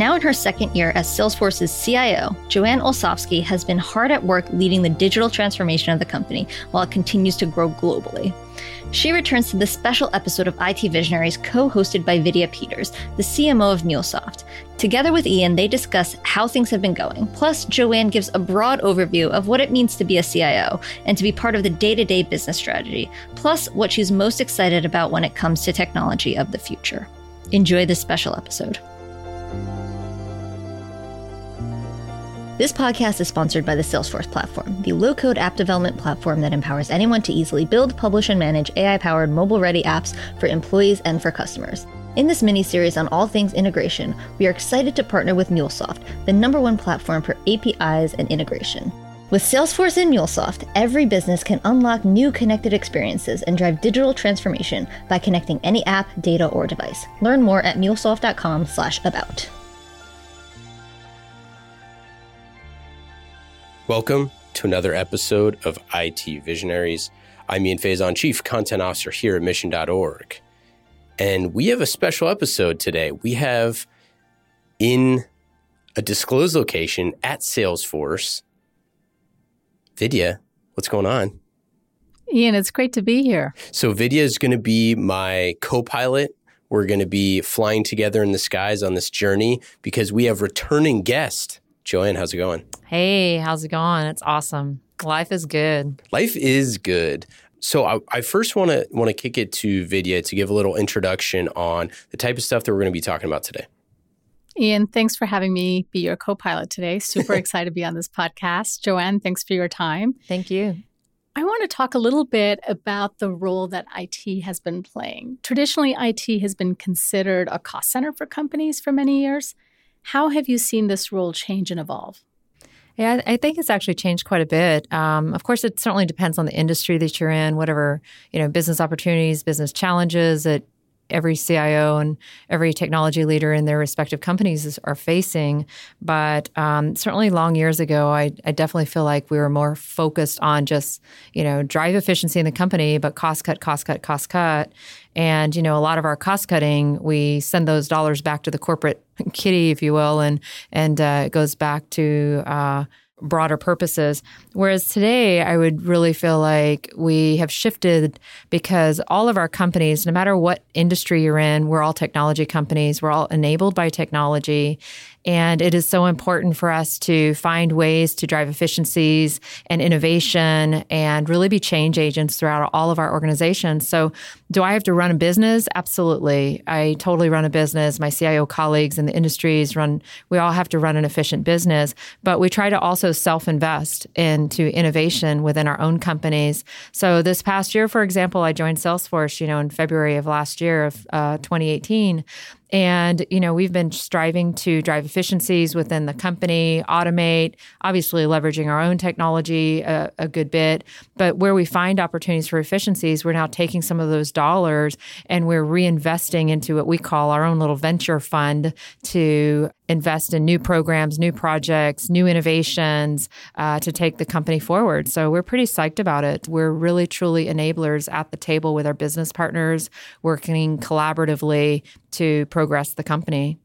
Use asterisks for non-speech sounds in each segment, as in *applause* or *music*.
Now in her second year as Salesforce's CIO, Joanne Olsovsky has been hard at work leading the digital transformation of the company while it continues to grow globally. She returns to this special episode of IT Visionaries co hosted by Vidya Peters, the CMO of MuleSoft. Together with Ian, they discuss how things have been going. Plus, Joanne gives a broad overview of what it means to be a CIO and to be part of the day to day business strategy, plus, what she's most excited about when it comes to technology of the future. Enjoy this special episode. This podcast is sponsored by the Salesforce platform, the low code app development platform that empowers anyone to easily build, publish, and manage AI powered mobile ready apps for employees and for customers. In this mini series on all things integration, we are excited to partner with MuleSoft, the number one platform for APIs and integration. With Salesforce and MuleSoft, every business can unlock new connected experiences and drive digital transformation by connecting any app, data, or device. Learn more at mulesoft.com/about. Welcome to another episode of IT Visionaries. I'm Ian Faison, Chief Content Officer here at Mission.org. And we have a special episode today. We have in a disclosed location at Salesforce, Vidya. What's going on? Ian, it's great to be here. So, Vidya is going to be my co pilot. We're going to be flying together in the skies on this journey because we have returning guest Joanne, how's it going? Hey, how's it going? It's awesome. Life is good. Life is good. So I, I first want to want to kick it to Vidya to give a little introduction on the type of stuff that we're going to be talking about today. Ian, thanks for having me be your co-pilot today. Super *laughs* excited to be on this podcast. Joanne, thanks for your time. Thank you. I want to talk a little bit about the role that IT has been playing. Traditionally, IT has been considered a cost center for companies for many years. How have you seen this role change and evolve? Yeah, I think it's actually changed quite a bit. Um, of course, it certainly depends on the industry that you're in, whatever you know, business opportunities, business challenges that every CIO and every technology leader in their respective companies is, are facing. But um, certainly, long years ago, I, I, definitely feel like we were more focused on just you know drive efficiency in the company, but cost cut, cost cut, cost cut. And you know, a lot of our cost cutting, we send those dollars back to the corporate *laughs* kitty, if you will, and and uh, it goes back to uh, broader purposes. Whereas today, I would really feel like we have shifted because all of our companies, no matter what industry you're in, we're all technology companies, we're all enabled by technology. And it is so important for us to find ways to drive efficiencies and innovation and really be change agents throughout all of our organizations. So, do I have to run a business? Absolutely. I totally run a business. My CIO colleagues in the industries run, we all have to run an efficient business, but we try to also self invest into innovation within our own companies. So, this past year, for example, I joined Salesforce, you know, in February of last year of uh, 2018. And, you know, we've been striving to drive efficiencies within the company, automate, obviously leveraging our own technology a, a, good bit. But where we find opportunities for efficiencies, we're now taking some of those dollars and we're reinvesting into what we call our own little venture fund to invest in new programs, new projects, new innovations uh, to take the company forward. So we're pretty psyched about it. We're really, truly enablers at the table with our business partners, working collaboratively to progress the company.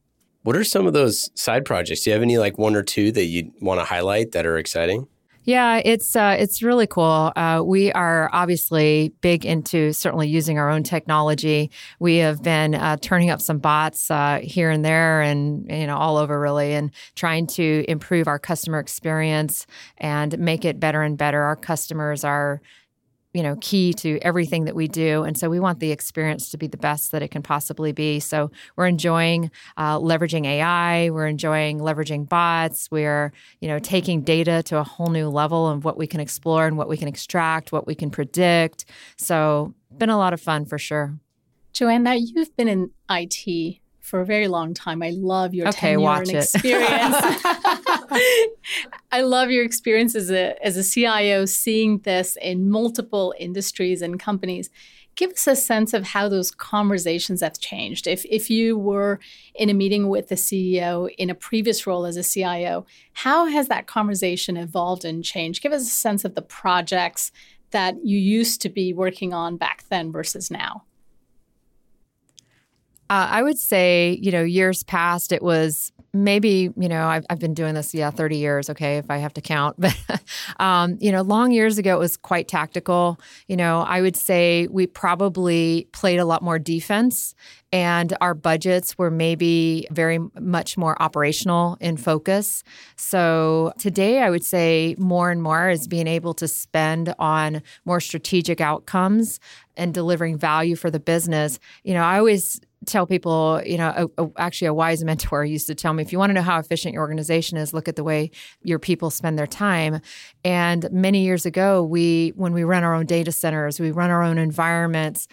What are some of those side projects? Do you have any like one or two that you want to highlight that are exciting? Yeah, it's uh, it's really cool. Uh, we are obviously big into certainly using our own technology. We have been uh, turning up some bots uh, here and there, and you know all over really, and trying to improve our customer experience and make it better and better. Our customers are you know key to everything that we do. And so we want the experience to be the best that it can possibly be. So we're enjoying uh, leveraging ai we're enjoying leveraging bots. We're you know taking data to a whole new level of what we can explore and what we can extract what we can predict. So been a lot of fun for sure. Joanna you've been in it for a very long time. I love your okay, tenure and *laughs* experience. *laughs* I love your experience as a as a CIO, seeing this in multiple industries and companies. Give us a sense of how those conversations have changed. If if you were in a meeting with the CEO in a previous role as a CIO, how has that conversation evolved and changed? Give us a sense of the projects that you used to be working on back then versus now. Uh, I would say, you know, years past, it was maybe you know I've, I've been doing this yeah 30 years okay if i have to count *laughs* but um, you know long years ago it was quite tactical. You know i would say we probably played a lot more defense and our budgets were maybe very much more operational in focus. So today i would say more and more is being able to spend on more strategic outcomes and delivering value for the business. You know i always tell people, you know, a, a, actually a wise mentor *laughs* used to tell me, if you want to know how efficient your organization is, look at the way your people spend their time. And many years ago, we, when we run our own data centers, we run our own environments,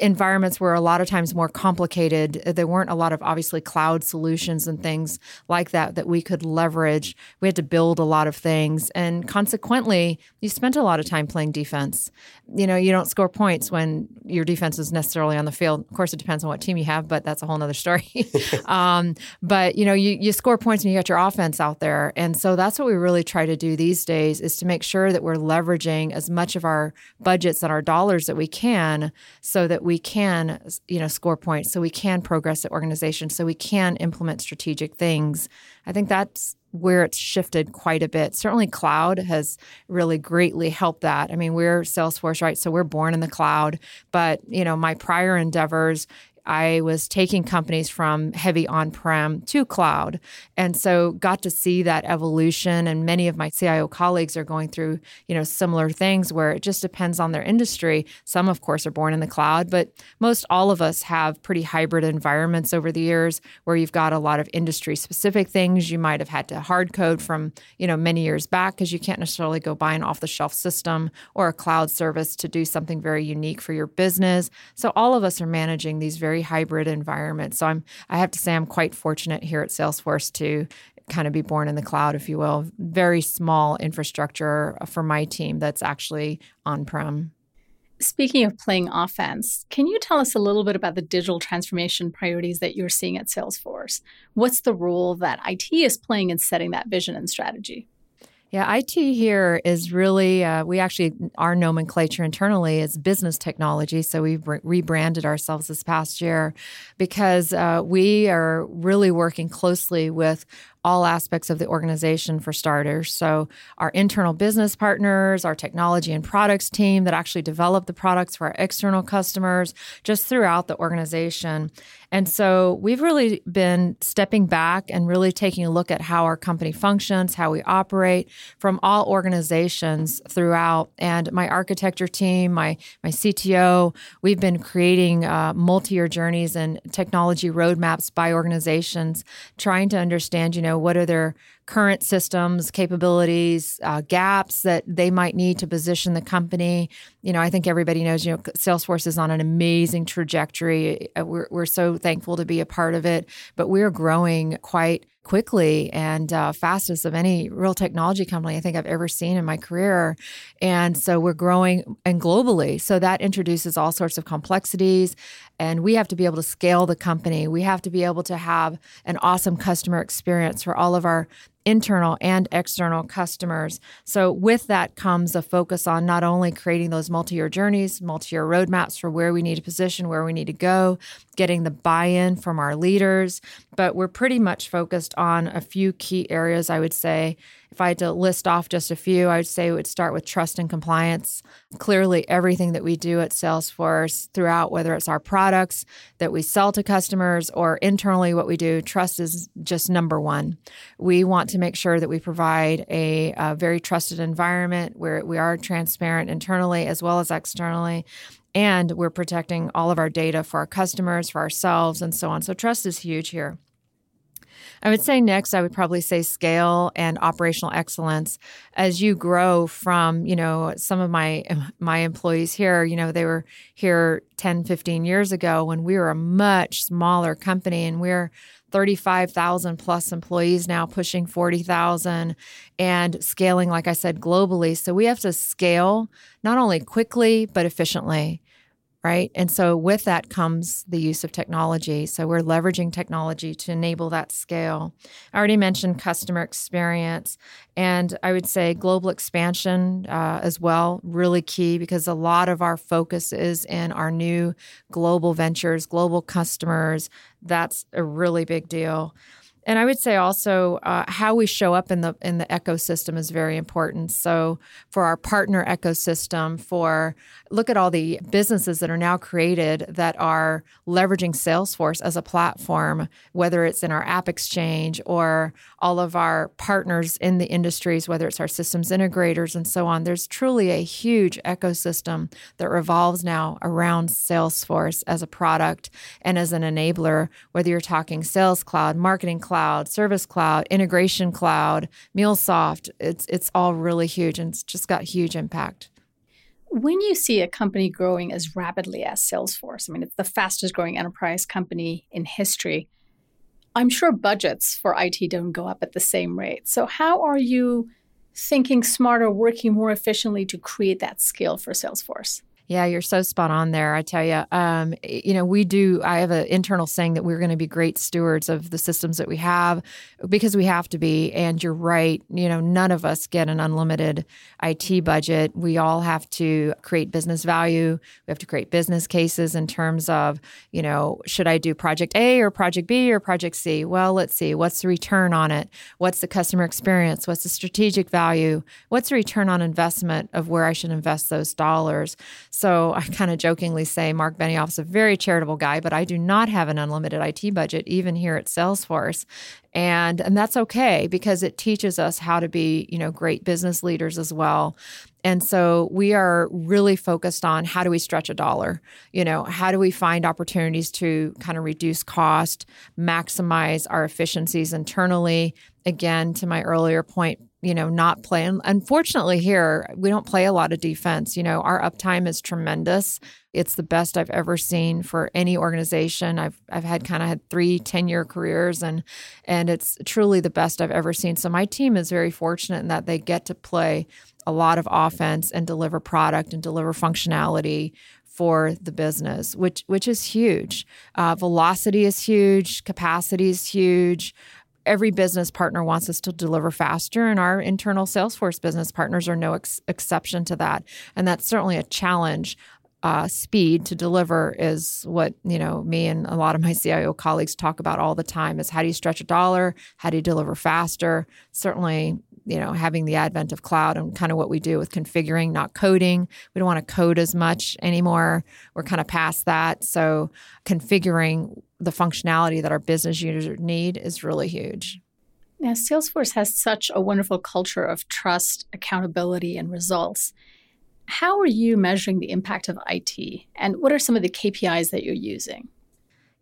environments were a lot of times more complicated. There weren't a lot of obviously cloud solutions and things like that that we could leverage. We had to build a lot of things. And consequently, you spent a lot of time playing defense. You know, you don't score points when your defense is necessarily on the field. Of course, it depends on what team you have have, but that's a whole nother story. *laughs* *laughs* um, but you know, you, you score points and you got your offense out there. And so that's what we really try to do these days is to make sure that we're leveraging as much of our budgets and our dollars that we can so that we can, you know, score points, so we can progress the organization, so we can implement strategic things. I think that's where it's shifted quite a bit. Certainly, cloud has really greatly helped that. I mean, we're Salesforce, right? So we're born in the cloud, but you know, my prior endeavors, I was taking companies from heavy on prem to cloud. And so got to see that evolution. And many of my CIO colleagues are going through, you know, similar things where it just depends on their industry. Some, of course, are born in the cloud, but most all of us have pretty hybrid environments over the years where you've got a lot of industry specific things you might have had to hard code from, you know, many years back because you can't necessarily go buy an off the shelf system or a cloud service to do something very unique for your business. So all of us are managing these very very hybrid environment. So I'm I have to say I'm quite fortunate here at Salesforce to kind of be born in the cloud, if you will. Very small infrastructure for my team that's actually on-prem. Speaking of playing offense, can you tell us a little bit about the digital transformation priorities that you're seeing at Salesforce? What's the role that IT is playing in setting that vision and strategy? Yeah, IT here is really, uh, we actually, our nomenclature internally is business technology. So we've re- rebranded ourselves this past year because uh, we are really working closely with all aspects of the organization for starters. So, our internal business partners, our technology and products team that actually develop the products for our external customers, just throughout the organization. And so, we've really been stepping back and really taking a look at how our company functions, how we operate from all organizations throughout. And my architecture team, my, my CTO, we've been creating uh, multi year journeys and technology roadmaps by organizations, trying to understand, you know, know, what are their current systems, capabilities, uh, gaps that they might need to position the company. You know, I think everybody knows, you know, Salesforce is on an amazing trajectory. Uh, we're, we're so thankful to be a part of it, but we're growing quite quickly and uh, fastest of any real technology company I think I've ever seen in my career. And so we're growing and globally. So that introduces all sorts of complexities. And we have to be able to scale the company. We have to be able to have an awesome customer experience for all of our internal and external customers. So, with that comes a focus on not only creating those multi year journeys, multi year roadmaps for where we need to position, where we need to go, getting the buy in from our leaders, but we're pretty much focused on a few key areas, I would say. If I had to list off just a few, I would say it would start with trust and compliance. Clearly, everything that we do at Salesforce throughout, whether it's our products that we sell to customers or internally what we do, trust is just number one. We want to make sure that we provide a, a very trusted environment where we are transparent internally as well as externally and we're protecting all of our data for our customers, for ourselves, and so on. So, trust is huge here. I would say next, I would probably say scale and operational excellence. As you grow from, you know, some of my *laughs* my employees here, you know, they were here 10, 15 years ago when we were a much smaller company and we're 35,000 plus employees now, pushing 40,000 and scaling, like I said, globally. So we have to scale not only quickly, but efficiently right? And so with that comes the use of technology. So we're leveraging technology to enable that scale. I already mentioned customer experience, and I would say global expansion uh, as well, really key because a lot of our focus is in our new global ventures, global customers. That's a really big deal. And I would say also uh, how we show up in the in the ecosystem is very important. So for our partner ecosystem, for look at all the businesses that are now created that are leveraging Salesforce as a platform, whether it's in our App Exchange or all of our partners in the industries, whether it's our systems integrators and so on. There's truly a huge ecosystem that revolves now around Salesforce as a product and as an enabler, whether you're talking Sales Cloud, Marketing Cloud, Service Cloud, Integration Cloud, MuleSoft. It's it's all really huge and it's just got huge impact. When you see a company growing as rapidly as Salesforce, I mean, it's the fastest growing enterprise company in history. I'm sure budgets for IT don't go up at the same rate. So, how are you thinking smarter, working more efficiently to create that scale for Salesforce? Yeah, you're so spot on there. I tell you, um, you know, we do. I have an internal saying that we're going to be great stewards of the systems that we have because we have to be. And you're right. You know, none of us get an unlimited IT budget. We all have to create business value. We have to create business cases in terms of, you know, should I do project A or project B or project C? Well, let's see. What's the return on it? What's the customer experience? What's the strategic value? What's the return on investment of where I should invest those dollars? So I kind of jokingly say Marc Benioff is a very charitable guy, but I do not have an unlimited IT budget, even here at Salesforce. And, and that's okay because it teaches us how to be, you know, great business leaders as well. And so we are really focused on how do we stretch a dollar? You know, how do we find opportunities to kind of reduce cost, maximize our efficiencies internally? Again, to my earlier point, you know, not play. unfortunately, here, we don't play a lot of defense. You know, our uptime is tremendous. It's the best I've ever seen for any organization. I've I've had kind of had three 10 year careers and and it's truly the best I've ever seen. So my team is very fortunate in that they get to play a lot of offense and deliver product and deliver functionality for the business, which which is huge. Uh, velocity is huge, capacity is huge every business partner wants us to deliver faster, and our internal Salesforce business partners are no ex- exception to that. And that's certainly a challenge. Uh, speed to deliver is what you know me and a lot of my CIO colleagues talk about all the time. Is how do you stretch a dollar? How do you deliver faster? Certainly, you know, having the advent of cloud and kind of what we do with configuring, not coding. We don't want to code as much anymore. We're kind of past that. So configuring the functionality that our business users need is really huge. Now, Salesforce has such a wonderful culture of trust, accountability, and results. How are you measuring the impact of IT? And what are some of the KPIs that you're using?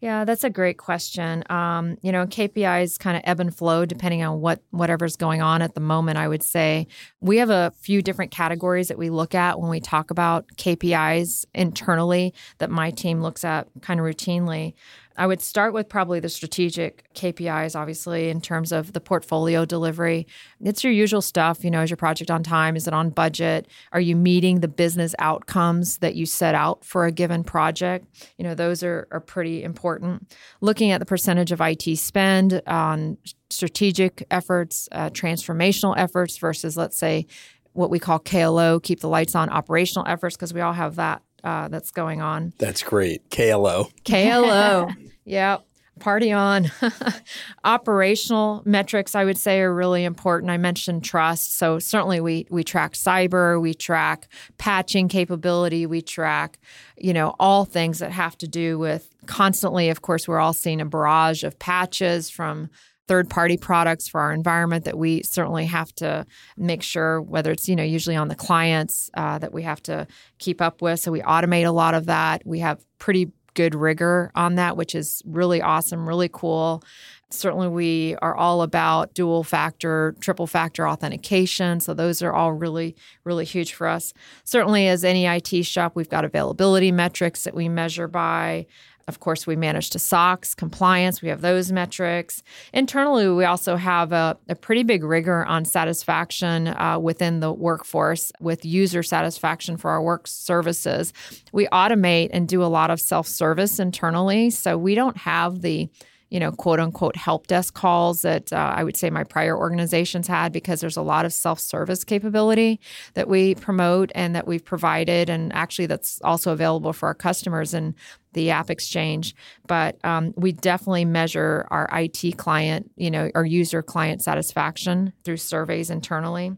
Yeah, that's a great question. Um, you know, KPIs kind of ebb and flow depending on what whatever's going on at the moment. I would say we have a few different categories that we look at when we talk about KPIs internally that my team looks at kind of routinely. I would start with probably the strategic KPIs, obviously, in terms of the portfolio delivery. It's your usual stuff. You know, is your project on time? Is it on budget? Are you meeting the business outcomes that you set out for a given project? You know, those are, are pretty important. Looking at the percentage of IT spend on strategic efforts, uh, transformational efforts versus, let's say, what we call KLO, keep the lights on operational efforts, because we all have that uh, that's going on. That's great. KLO. KLO. *laughs* yeah. Party on. *laughs* Operational metrics, I would say, are really important. I mentioned trust. So certainly we we track cyber, we track patching capability, we track, you know, all things that have to do with constantly, of course, we're all seeing a barrage of patches from third party products for our environment that we certainly have to make sure whether it's you know usually on the clients uh, that we have to keep up with. So we automate a lot of that. We have pretty good rigor on that which is really awesome really cool. Certainly we are all about dual factor triple factor authentication. So those are all really really huge for us. Certainly as any it shop we've got availability metrics that we measure by of course, we manage to SOX, compliance, we have those metrics. Internally, we also have a, a pretty big rigor on satisfaction uh, within the workforce with user satisfaction for our work services. We automate and do a lot of self service internally. So we don't have the you know, quote unquote help desk calls that uh, I would say my prior organizations had because there's a lot of self service capability that we promote and that we've provided. And actually, that's also available for our customers. And the app exchange. But um, we definitely measure our IT client, you know, our user client satisfaction through surveys internally.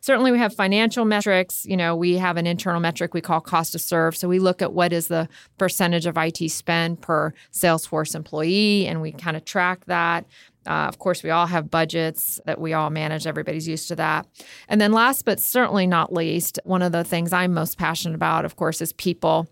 Certainly, we have financial metrics. You know, we have an internal metric we call cost to serve. So we look at what is the percentage of IT spend per Salesforce employee, and we kind of track that. Uh, of course, we all have budgets that we all manage. Everybody's used to that. And then, last but certainly not least, one of the things I'm most passionate about, of course, is people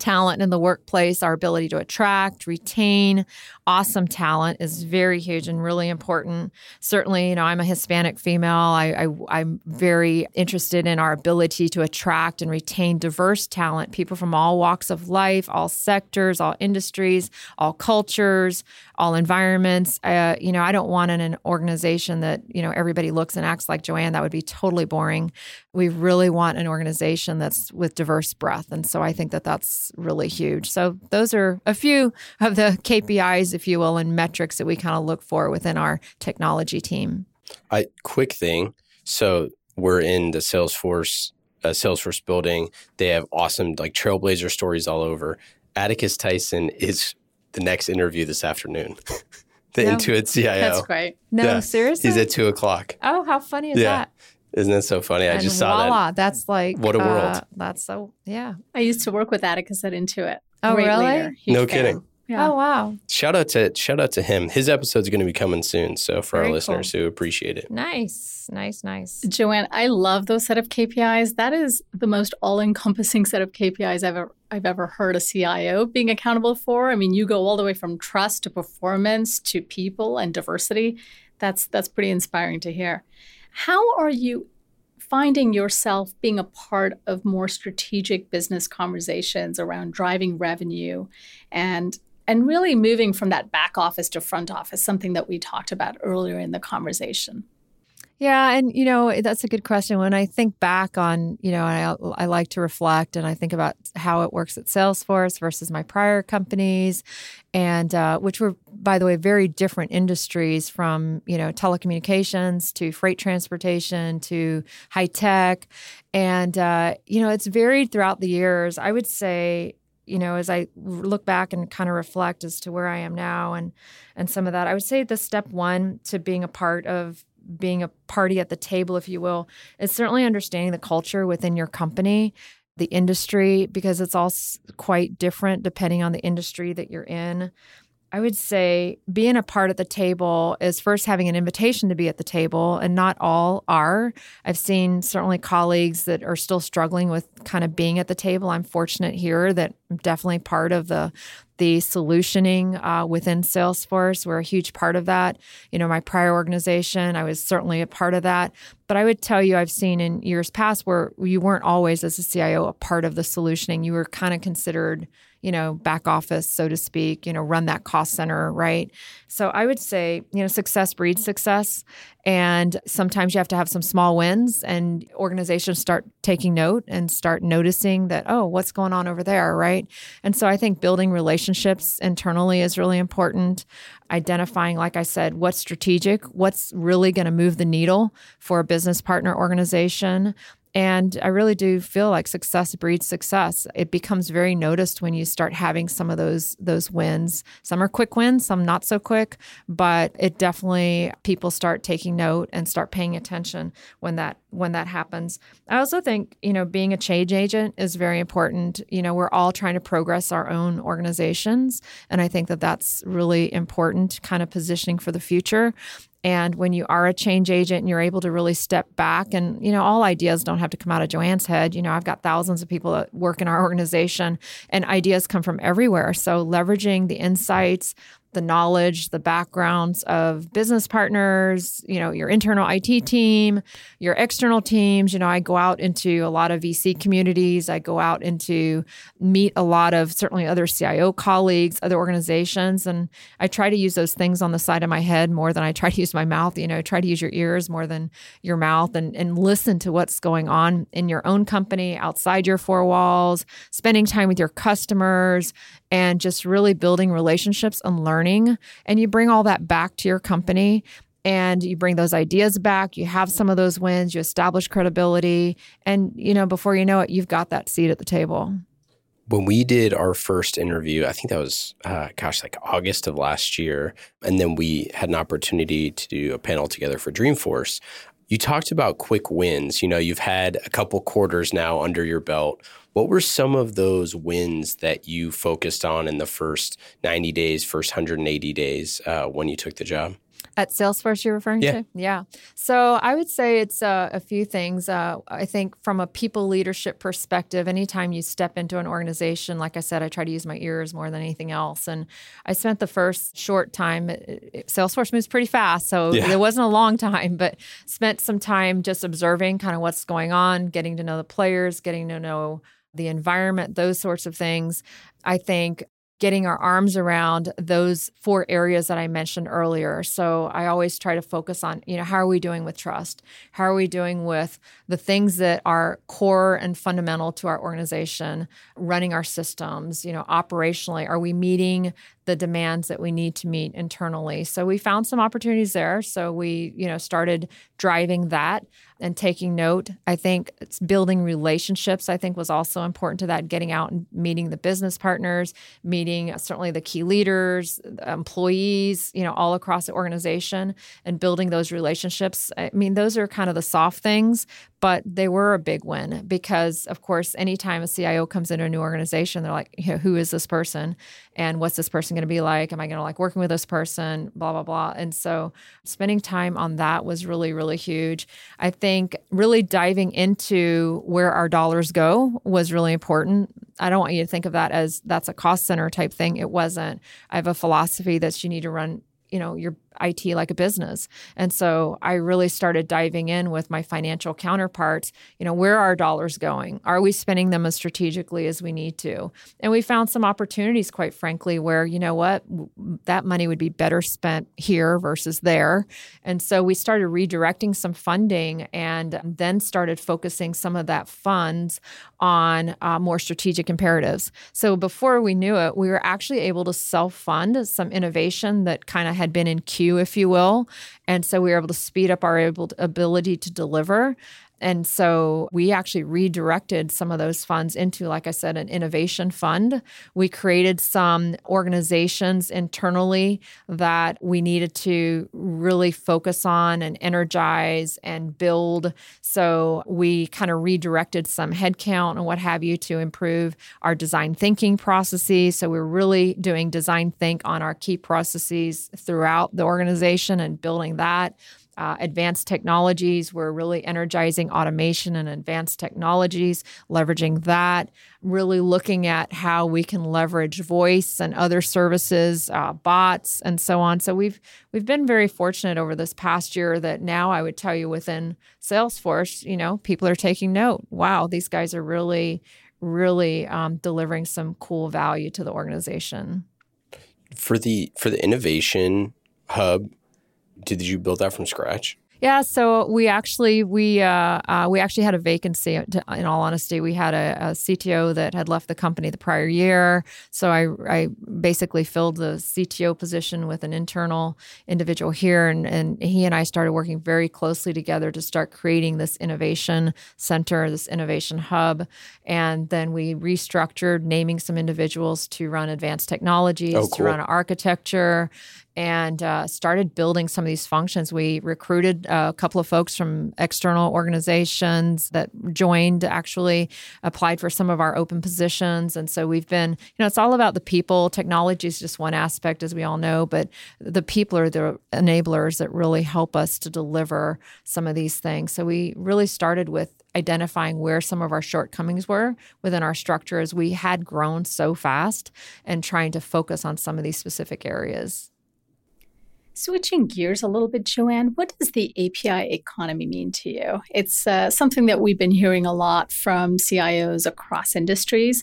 talent in the workplace, our ability to attract, retain awesome talent is very huge and really important. Certainly, you know, I'm a Hispanic female. I, I, am very interested in our ability to attract and retain diverse talent, people from all walks of life, all sectors, all industries, all cultures, all environments. Uh, you know, I don't want in an organization that, you know, everybody looks and acts like Joanne. That would be totally boring. We really want an organization that's with diverse breadth. And so I think that that's really huge. So those are a few of the KPIs, if you will, and metrics that we kind of look for within our technology team. I quick thing. So we're in the Salesforce uh, Salesforce building. They have awesome like trailblazer stories all over. Atticus Tysen is the next interview this afternoon. *laughs* the no, Intuit CIO. That's great. No, yeah. seriously. He's at two o'clock. Oh, how funny is yeah. that? Isn't that so funny? I just saw voila, that. That's like what a world. Uh, that's so yeah. I used to work with Atticus at Intuit. Oh, really? No fan. kidding. Yeah. Oh wow! Shout out to shout out to him. His episode's going to be coming soon. So for Very our listeners cool. who appreciate it, nice, nice, nice. Joanne, I love those set of KPIs. That is the most all-encompassing set of KPIs I've ever I've ever heard a CIO being accountable for. I mean, you go all the way from trust to performance to people and diversity. That's that's pretty inspiring to hear. How are you finding yourself being a part of more strategic business conversations around driving revenue and and really moving from that back office to front office, something that we talked about earlier in the conversation. Yeah, and you know that's a good question. When I think back on, you know, I, I like to reflect and I think about how it works at Salesforce versus my prior companies, and uh, which were, by the way, very different industries from you know telecommunications to freight transportation to high tech, and uh, you know it's varied throughout the years. I would say you know, as I look back and kind of reflect as to where I am now and and some of that, I would say the step one to being a part of being a party at the table, if you will, is certainly understanding the culture within your company, the industry, because it's all quite different depending on the industry that you're in. I would say being a part at the table is first having an invitation to be at the table, and not all are. I've seen certainly colleagues that are still struggling with kind of being at the table. I'm fortunate here that I'm definitely part of the the solutioning uh, within Salesforce. We're a huge part of that. You know, my prior organization, I was certainly a part of that. But I would tell you, I've seen in years past where you weren't always, as a CIO, a part of the solutioning. You were kind of considered you know, back office, so to speak, you know, run that cost center, right? So I would say, you know, success breeds success. And sometimes you have to have some small wins and organizations start taking note and start noticing that, oh, what's going on over there, right? And so I think building relationships internally is really important. Identifying, like I said, what's strategic, what's really going to move the needle for a business partner organization. And I really do feel like success breeds success. It becomes very noticed when you start having some of those those wins. Some are quick wins, some not so quick, but it definitely people start taking note and start paying attention when that when that happens. I also think, you know, being a change agent is very important. You know, we're all trying to progress our own organizations, and I think that that's really important kind of positioning for the future. And when you are a change agent and you're able to really step back, and you know, all ideas don't have to come out of Joanne's head. You know, I've got thousands of people that work in our organization, and ideas come from everywhere. So, leveraging the insights, the knowledge, the backgrounds of business partners, you know, your internal IT team, your external teams. You know, I go out into a lot of VC communities. I go out into meet a lot of certainly other CIO colleagues, other organizations, and I try to use those things on the side of my head more than I try to use my mouth. You know, try to use your ears more than your mouth and, and listen to what's going on in your own company, outside your four walls, spending time with your customers, and just really building relationships and learning. And you bring all that back to your company and you bring those ideas back you have some of those wins you establish credibility and you know before you know it you've got that seat at the table when we did our first interview, I think that was, uh, gosh, like August of last year. And then we had an opportunity to do a panel together for Dreamforce. You talked about quick wins. You know, you've had a couple quarters now under your belt. What were some of those wins that you focused on in the first 90 days, first 180 days uh, when you took the job? At Salesforce, you're referring yeah. to? Yeah. So I would say it's uh, a few things. Uh, I think from a people leadership perspective, anytime you step into an organization, like I said, I try to use my ears more than anything else. And I spent the first short time, it, it, Salesforce moves pretty fast. So yeah. it wasn't a long time, but spent some time just observing kind of what's going on, getting to know the players, getting to know the environment, those sorts of things. I think getting our arms around those four areas that I mentioned earlier. So I always try to focus on, you know, how are we doing with trust? How are we doing with the things that are core and fundamental to our organization, running our systems, you know, operationally? Are we meeting the demands that we need to meet internally. So we found some opportunities there. So we, you know, started driving that and taking note. I think it's building relationships, I think was also important to that, getting out and meeting the business partners, meeting certainly the key leaders, employees, you know, all across the organization and building those relationships. I mean, those are kind of the soft things, but they were a big win because of course anytime a cio comes into a new organization they're like who is this person? And what's this person going to be like? Am i going to like working with this person? Blah blah blah. And so spending time on that was really really huge. I think really diving into where our dollars go was really important. I don't want you to think of that as that's a cost center type thing. It wasn't. I have a philosophy that you need to run you know your IT like a business. And so I really started diving in with my financial counterparts, you know, where are dollars going? Are we spending them as strategically as we need to? And we found some opportunities quite frankly where, you know what, that money would be better spent here versus there. And so we started redirecting some funding and then started focusing some of that funds on uh, more strategic imperatives. So before we knew it, we were actually able to self fund some innovation that kind of had been in queue, if you will. And so we were able to speed up our able to, ability to deliver. And so we actually redirected some of those funds into, like I said, an innovation fund. We created some organizations internally that we needed to really focus on and energize and build. So we kind of redirected some headcount and what have you to improve our design thinking processes. So we're really doing design think on our key processes throughout the organization and building that uh, advanced technologies. We're really energizing automation and advanced technologies, leveraging that, really looking at how we can leverage voice and other services, uh, bots, and so on. So we've we've been very fortunate over this past year that now I would tell you within Salesforce, you know, people are taking note. Wow, these guys are really really um, delivering some cool value to the organization for the for the innovation hub did you build that from scratch? Yeah, so we actually we uh, uh, we actually had a vacancy. In all honesty, we had a, a, CTO that had left the company the prior year. So I I basically filled the CTO position with an internal individual here, and and he and I started working very closely together to start creating this innovation center, this innovation hub, and then we restructured, naming some individuals to run advanced technologies, oh, cool. to run architecture, and uh, started building some of these functions. We recruited a couple of folks from external organizations that joined, actually applied for some of our open positions. And so we've been, you know, it's all about the people. Technology is just one aspect, as we all know, but the people are the enablers that really help us to deliver some of these things. So we really started with identifying where some of our shortcomings were within our structure as we had grown so fast and trying to focus on some of these specific areas. Switching gears a little bit, Joanne, what does the API economy mean to you? It's uh, something that we've been hearing a lot from CIOs across industries.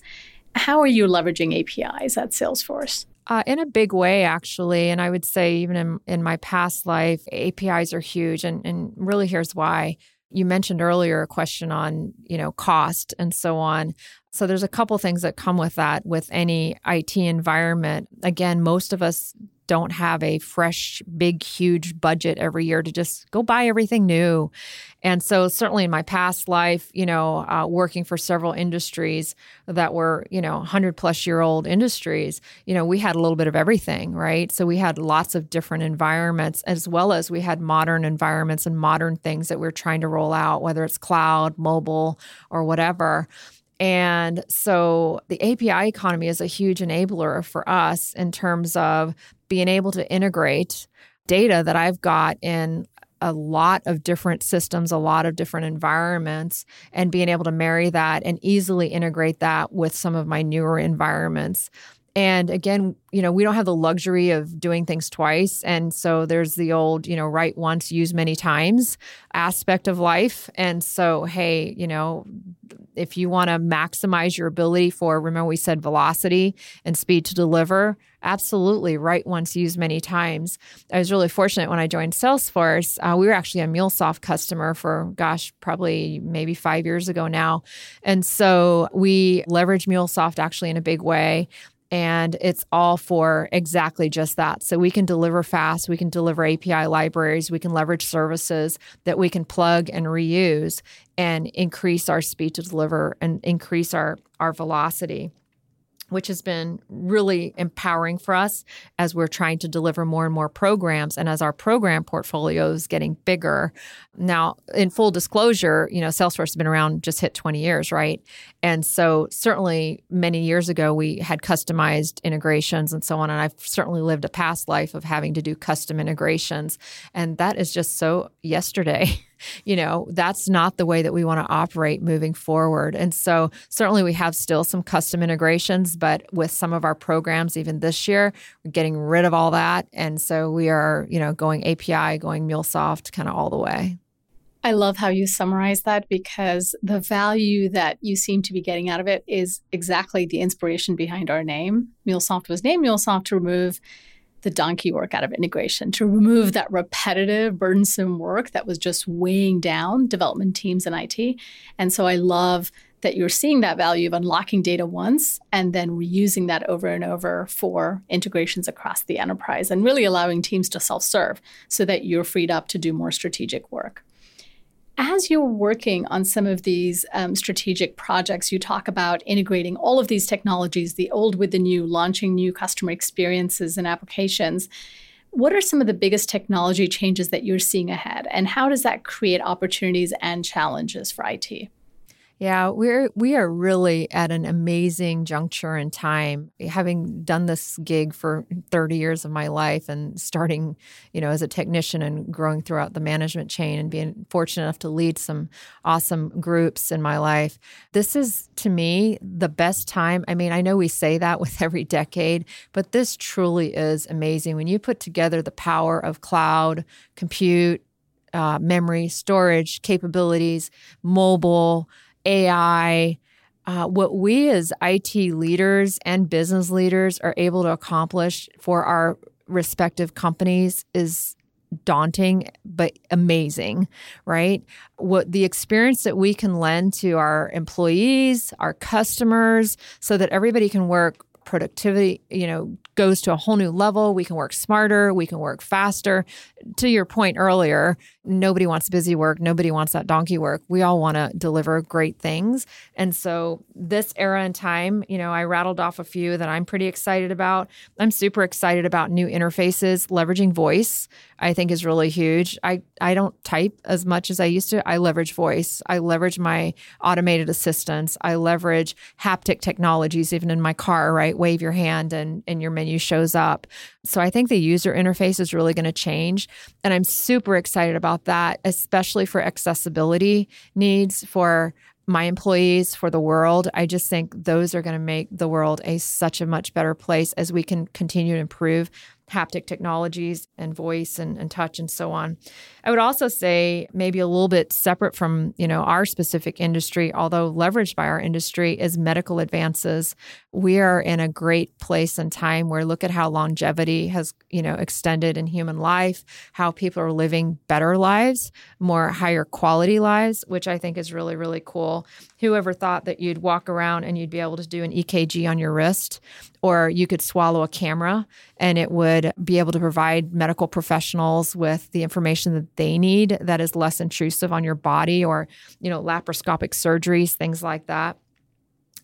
How are you leveraging APIs at Salesforce? Uh, in a big way, actually. And I would say, even in, in my past life, APIs are huge. And, and really, here's why. You mentioned earlier a question on, you know, cost and so on. So there's a couple things that come with that with any IT environment. Again, most of us don't have a fresh, big, huge budget every year to just go buy everything new. And so, certainly in my past life, you know, uh, working for several industries that were, you know, 100 plus year old industries, you know, we had a little bit of everything, right? So, we had lots of different environments as well as we had modern environments and modern things that we we're trying to roll out, whether it's cloud, mobile, or whatever. And so the API economy is a huge enabler for us in terms of being able to integrate data that I've got in a lot of different systems, a lot of different environments, and being able to marry that and easily integrate that with some of my newer environments. And again, you know, we don't have the luxury of doing things twice. And so there's the old, you know, write once, use many times aspect of life. And so, hey, you know, if you want to maximize your ability for, remember we said velocity and speed to deliver, absolutely write once, use many times. I was really fortunate when I joined Salesforce. Uh, we were actually a MuleSoft customer for, gosh, probably maybe five years ago now. And so we leverage MuleSoft actually in a big way and it's all for exactly just that. So we can deliver fast, we can deliver API libraries, we can leverage services that we can plug and reuse and increase our speed to deliver and increase our our velocity which has been really empowering for us as we're trying to deliver more and more programs and as our program portfolio is getting bigger. Now, in full disclosure, you know, Salesforce has been around just hit 20 years, right? And so certainly many years ago we had customized integrations and so on and I've certainly lived a past life of having to do custom integrations and that is just so yesterday. *laughs* you know, that's not the way that we want to operate moving forward. And so, certainly, we have still some custom integrations, but with some of our programs, even this year, we're getting rid of all that. And so, we are, you know, going API, going MuleSoft kind of all the way. I love how you summarize that because the value that you seem to be getting out of it is exactly the inspiration behind our name. MuleSoft was named MuleSoft to remove the donkey work out of integration, to remove that repetitive, burdensome work that was just weighing down development teams and IT. And so I love that you're seeing that value of unlocking data once and then reusing that over and over for integrations across the enterprise and really allowing teams to self serve so that you're freed up to do more strategic work as you're working on some of these um, strategic projects, you talk about integrating all of these technologies, the old with the new, launching new customer experiences and applications. What are some of the biggest technology changes that you're seeing ahead, and how does that create opportunities and challenges for IT? Yeah, we're we are really at an amazing juncture in time. Having done this gig for 30 years of my life and starting, you know, as a technician and growing throughout the management chain and being fortunate enough to lead some awesome groups in my life. This is to me the best time. I mean, I know we say that *laughs* with every decade, but this truly is amazing when you put together the power of cloud, compute, uh, memory, storage capabilities, mobile, AI, uh, what we as IT leaders and business leaders are able to accomplish for our respective companies is daunting but amazing right? What the experience that we can lend to our employees our customers so that everybody can work productivity you know goes to a whole new level we can work smarter we can work faster to your point earlier nobody wants busy work. Nobody wants that donkey work. We all want to deliver great things. And so, this era and time, you know, I rattled off a few that I'm pretty excited about. I'm super excited about new interfaces, leveraging voice. I think is really huge. I, I don't type as much as I used to. I leverage voice. I leverage my automated assistants. I leverage haptic technologies, even in my car, right? Wave your hand and, and your menu shows up. So I think the user interface is really going to change. And I'm super excited about that, especially for accessibility needs for my employees, for the world. I just think those are going to make the world a such a much better place as we can continue to improve haptic technologies and voice and, and touch and so on. I would also say maybe a little bit separate from you know our specific industry, although leveraged by our industry, is medical advances. We are in a great place and time where look at how longevity has you know extended in human life, how people are living better lives, more higher quality lives, which I think is really really cool. Whoever thought that you'd walk around and you'd be able to do an EKG on your wrist, or you could swallow a camera and it would be able to provide medical professionals with the information that they need that is less intrusive on your body or, you know, laparoscopic surgeries, things like that.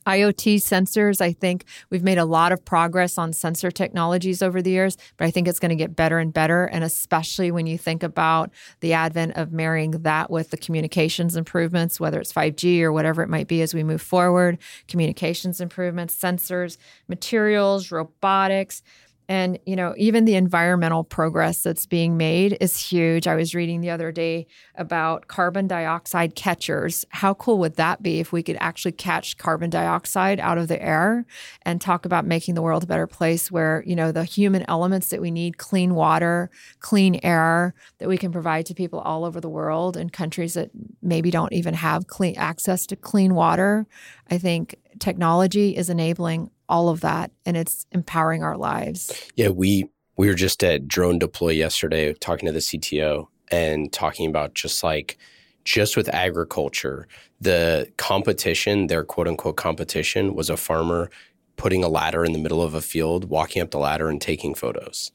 IoT sensors, I think we've made a lot of progress on sensor technologies over the years, but I think it's going to get better and better. And especially when you think about the advent of marrying that with the communications improvements, whether it's 5G or whatever it might be as we move forward, communications improvements, sensors, materials, robotics. And, you know, even the environmental progress that's being made is huge. I was reading the other day about carbon dioxide catchers. How cool would that be if we could actually catch carbon dioxide out of the air and talk about making the world a better place where, you know, the human elements that we need clean water, clean air that we can provide to people all over the world in countries that maybe don't even have clean access to clean water. I think technology is enabling all of that and it's empowering our lives. Yeah, we we were just at Drone Deploy yesterday talking to the CTO and talking about just like just with agriculture, the competition, their quote unquote competition was a farmer putting a ladder in the middle of a field, walking up the ladder and taking photos.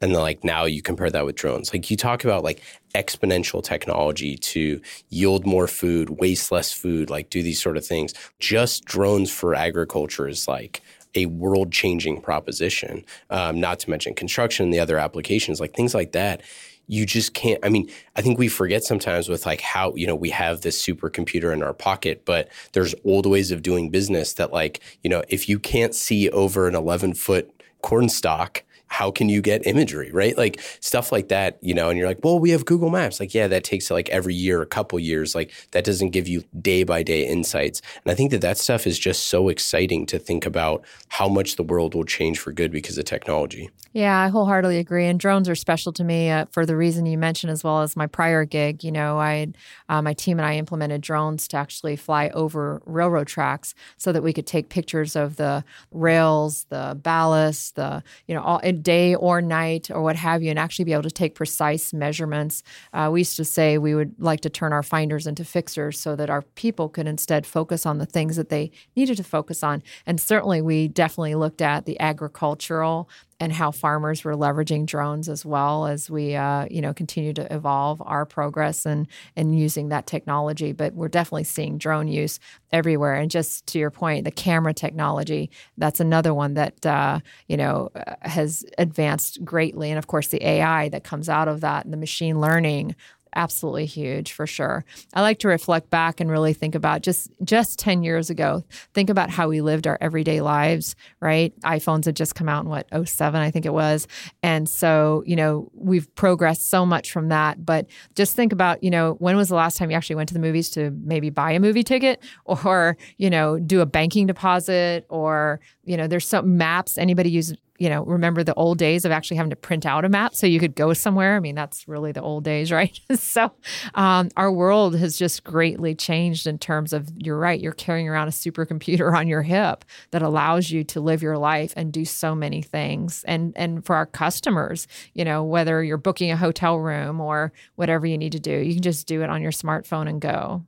And then like now you compare that with drones. Like you talk about like exponential technology to yield more food, waste less food, like do these sort of things. Just drones for agriculture is like a world changing proposition. Um, not to mention construction and the other applications, like things like that. You just can't. I mean, I think we forget sometimes with like how, you know, we have this supercomputer in our pocket, but there's old ways of doing business that, like, you know, if you can't see over an 11 foot corn stalk, how can you get imagery, right? Like stuff like that, you know, and you're like, well, we have Google Maps. Like, yeah, that takes like every year, a couple years. Like that doesn't give you day by day insights. And I think that that stuff is just so exciting to think about how much the world will change for good because of technology. Yeah, I wholeheartedly agree. And drones are special to me uh, for the reason you mentioned, as well as my prior gig. You know, I, uh, my team and I implemented drones to actually fly over railroad tracks so that we could take pictures of the rails, the ballast, the, you know, all day or night or what have you, and actually be able to take precise measurements. Uh, we used to say we would like to turn our finders into fixers so that our people could instead focus on the things that they needed to focus on. And certainly, we definitely looked at the agricultural and how farmers were leveraging drones as well as we uh, you know continue to evolve our progress and and using that technology. But we're definitely seeing drone use everywhere. And just to your point the camera technology that's another one that uh, you know uh, has advanced greatly. And of course the ai that comes out of that and the machine learning absolutely huge for sure. I like to reflect back and really think about just just 10 years ago. Think about how we lived our everyday lives, right? iPhones had just come out in what 07 I think it was. And so, you know, we've progressed so much from that, but just think about, you know, when was the last time you actually went to the movies to maybe buy a movie ticket *laughs* or, you know, do a banking deposit or, you know, there's some maps anybody use you know, remember the old days of actually having to print out a map so you could go somewhere. I mean, that's really the old days, *laughs* right? so um, our world has just greatly changed in terms of, you're right, you're carrying around a supercomputer *laughs* on your hip that allows you to live your life and do so many things. And, and for our customers, you know, whether you're booking a hotel room or whatever you need to do, you can just do it on your smartphone and go.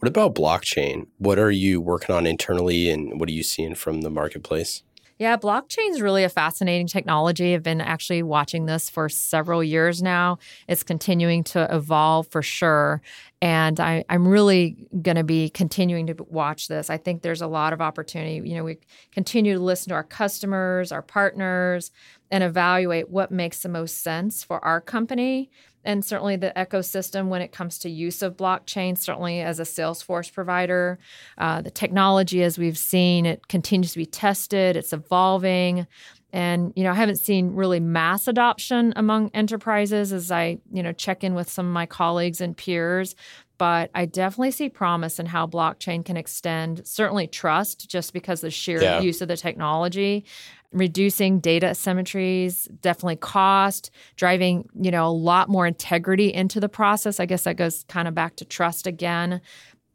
What about blockchain? What are you working on internally and what are you seeing from the marketplace? Yeah, blockchain is really a fascinating technology. I've been actually watching this for several years now. It's continuing to evolve for sure. And I, am really going to be continuing to watch this. I think there's a lot of opportunity. You know, we continue to listen to our customers, our partners, and evaluate what makes the most sense for our company and certainly the ecosystem when it comes to use of blockchain, certainly as a Salesforce provider. Uh, the technology, as we've seen, it continues to be tested, it's evolving. And, you know, I haven't seen really mass adoption among enterprises as I, you know, check in with some of my colleagues and peers. But I definitely see promise in how blockchain can extend certainly trust just because the sheer yeah. use of the technology reducing data asymmetries, definitely cost, driving, you know, a lot more integrity into the process. I guess that goes kind of back to trust again.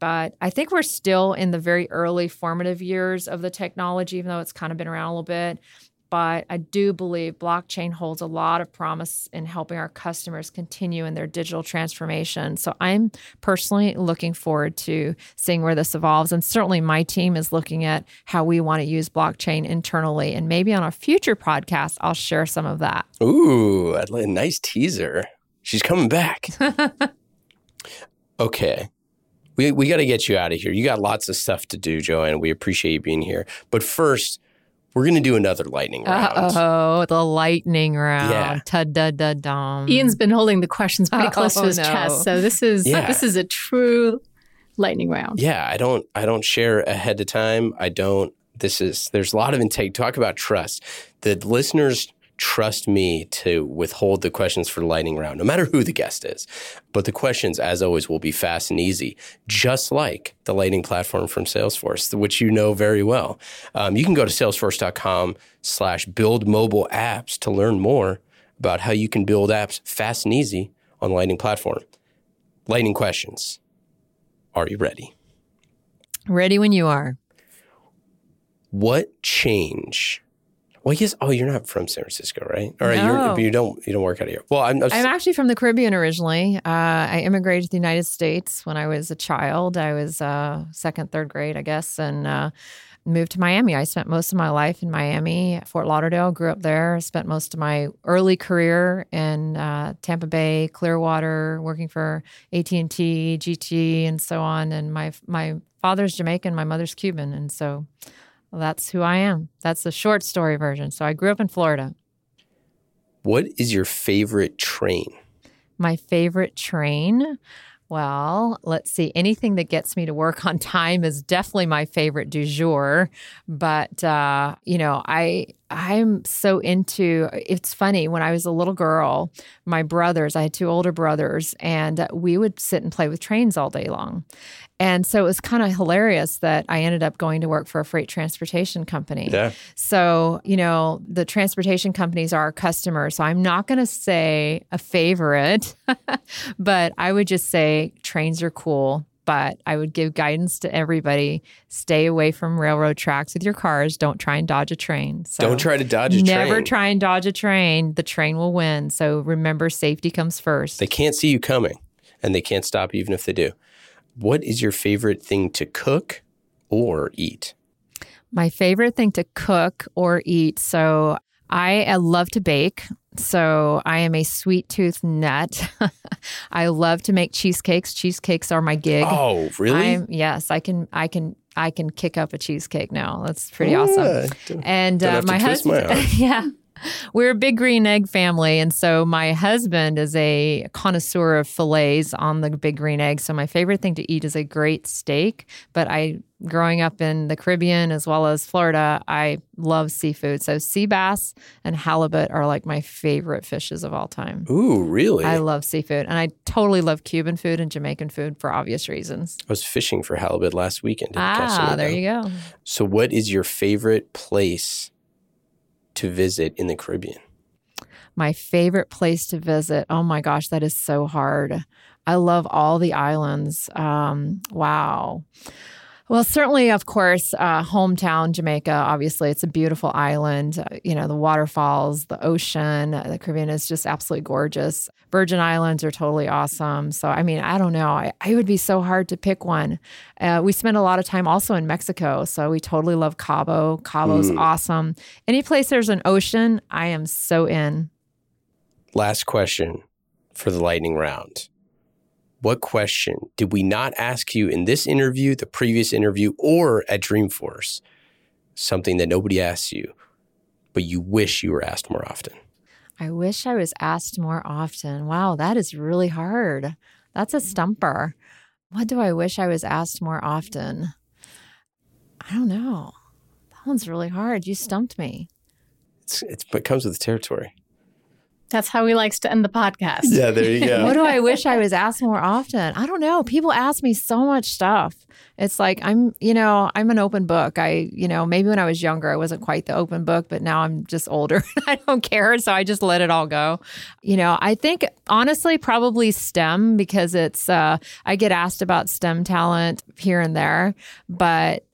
But I think we're still in the very early formative years of the technology, even though it's kind of been around a little bit. But I do believe blockchain holds a lot of promise in helping our customers continue in their digital transformation. So I'm personally looking forward to seeing where this evolves. And certainly my team is looking at how we want to use blockchain internally. And maybe on a future podcast, I'll share some of that. Ooh, a nice teaser. She's coming back. *laughs* okay. We, we got to get you out of here. You got lots of stuff to do, Joanne. We appreciate you being here. But first, we're going to do another lightning round. Oh, the lightning round. Yeah. Ta-da-da-dum. Ian's been holding the questions pretty close Oh, to his no. chest, so this is Yeah. this is a true lightning round. Yeah, I don't I don't share ahead of time. I don't this is there's a lot of intake. Talk about trust. The listeners trust me to withhold the questions for the lightning round, no matter who the guest is. But the questions, as always, will be fast and easy, just like the lightning platform from Salesforce, which you know very well. Um, you can go to salesforce.com slash build mobile apps to learn more about how you can build apps fast and easy on the lightning platform. Lightning questions. Are you ready? Ready when you are. what change? Well, yes. Oh, you're not from San Francisco, right? All right, No. you don't you don't work out of here. Well, I'm, I'm, I'm actually from the Caribbean originally. Uh, I immigrated to the United States when I was a child. I was uh, second, third grade, I guess, and uh, moved to Miami. I spent most of my life in Miami, Fort Lauderdale. Grew up there. Spent most of my early career in uh, Tampa Bay, Clearwater, working for AT and T, GTE, and so on. And my my father's Jamaican, my mother's Cuban, and so. Well, that's who I am. That's the short story version. So I grew up in Florida. what is your favorite train? My favorite train. Well, let's see. Anything that gets me to work on time is definitely my favorite du jour. But uh, you know, I I'm so into. It's funny when I was a little girl, my brothers. I had two older brothers, and we would sit and play with trains all day long. And so it was kind of hilarious that I ended up going to work for a freight transportation company. Yeah, So, you know, the transportation companies are our customers. So I'm not going to say a favorite, *laughs* but I would just say trains are cool. But I would give guidance to everybody stay away from railroad tracks with your cars. Don't try and dodge a train. So don't try to dodge a Never train. Never try and dodge a train. The train will win. So remember, safety comes first. They can't see you coming, and they can't stop you even if they do. What is your favorite thing to cook or eat? My favorite thing to cook or eat. So I love to bake. So I am a sweet tooth nut. *laughs* I love to make cheesecakes. Cheesecakes are my gig. Oh, really? I'm, yes, I can. I can. I can kick up a cheesecake now. That's pretty awesome. Yeah, And uh, my twist my husband, *laughs* yeah, we're a big green egg family, and so my husband is a connoisseur of fillets on the big green egg. So my favorite thing to eat is a great steak. But I, growing up in the Caribbean as well as Florida, I love seafood. So sea bass and halibut are like my favorite fishes of all time. Ooh, really? I love seafood, and I totally love Cuban food and Jamaican food for obvious reasons. I was fishing for halibut last weekend. Ah, there you go. So, what is your favorite place to visit in the Caribbean? My favorite place to visit. Oh my gosh, that is so hard. I love all the islands. Um, wow. Well, certainly, of course, uh, hometown Jamaica. Obviously, it's a beautiful island. Uh, you know, the waterfalls, the ocean, uh, the Caribbean is just absolutely gorgeous. Virgin Islands are totally awesome. So, I mean, I don't know. I, I would be so hard to pick one. Uh, we spend a lot of time also in Mexico, so we totally love Cabo. Cabo's Mm. awesome. Any place there's an ocean, I am so in. Last question for the lightning round. What question did we not ask you in this interview, the previous interview, or at Dreamforce? Something that nobody asks you, but you wish you were asked more often. I wish I was asked more often. Wow, that is really hard. That's a mm-hmm. stumper. What do I wish I was asked more often? I don't know. That one's really hard. You stumped me. It's, it's it comes with the territory. That's how he likes to end the podcast. Yeah, there you go. What do I wish I was asked more often? I don't know. People ask me so much stuff. It's like I'm, you know, I'm an open book. I, you know, maybe when I was younger, I wasn't quite the open book, but now I'm just older. *laughs* I don't care. So I just let it all go. You know, I think honestly, probably STEM because it's, uh, I get asked about STEM talent here and there, but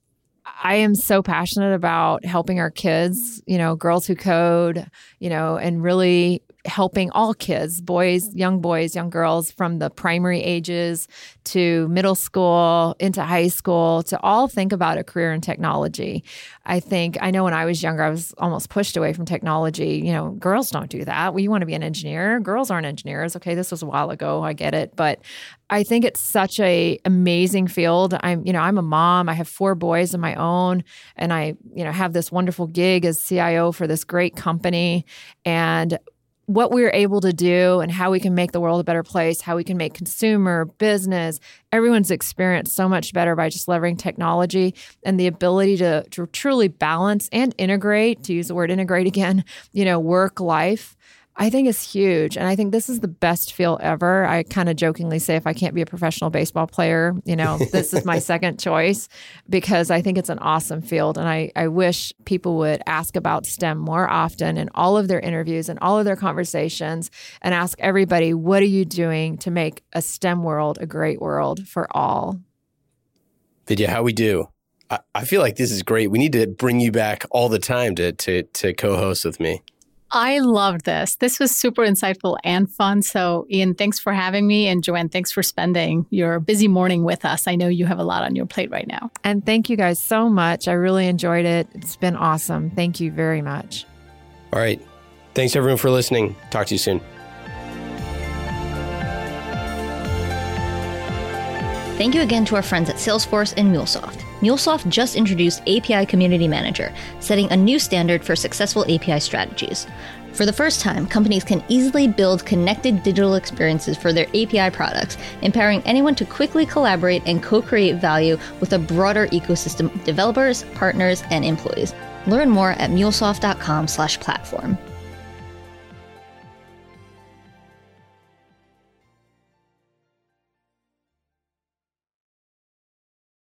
I am so passionate about helping our kids, you know, girls who code, you know, and really helping all kids, boys, young boys, young girls from the primary ages to middle school into high school to all think about a career in technology. I think I know when I was younger, I was almost pushed away from technology. You know, girls don't do that. Well, you want to be an engineer. Girls aren't engineers. Okay, this was a while ago. I get it, but I think it's such a amazing field. I'm, you know, I'm a mom. I have four boys of my own, and I, you know, have this wonderful gig as CIO for this great company. And what we're able to do and how we can make the world a better place, how we can make consumer, business, everyone's experience so much better by just leveraging technology and the ability to, to truly balance and integrate, to use the word integrate again, you know, work life. I think is huge. And I think this is the best feel ever. I kind of jokingly say if I can't be a professional baseball player, you know, this is my *laughs* second choice because I think it's an awesome field. And I, I wish people would ask about STEM more often in all of their interviews and all of their conversations and ask everybody, what are you doing to make a STEM world a great world for all? Vidya, how we do? I, I feel like this is great. We need to bring you back all the time to to to co-host with me. I loved this. This was super insightful and fun. So, Ian, thanks for having me. And Joanne, thanks for spending your busy morning with us. I know you have a lot on your plate right now. And thank you guys so much. I really enjoyed it. It's been awesome. Thank you very much. All right. Thanks, everyone, for listening. Talk to you soon. Thank you again to our friends at Salesforce and MuleSoft. MuleSoft just introduced API Community Manager, setting a new standard for successful API strategies. For the first time, companies can easily build connected digital experiences for their API products, empowering anyone to quickly collaborate and co create value with a broader ecosystem of developers, partners, and employees. Learn more at mulesoft.com/platform.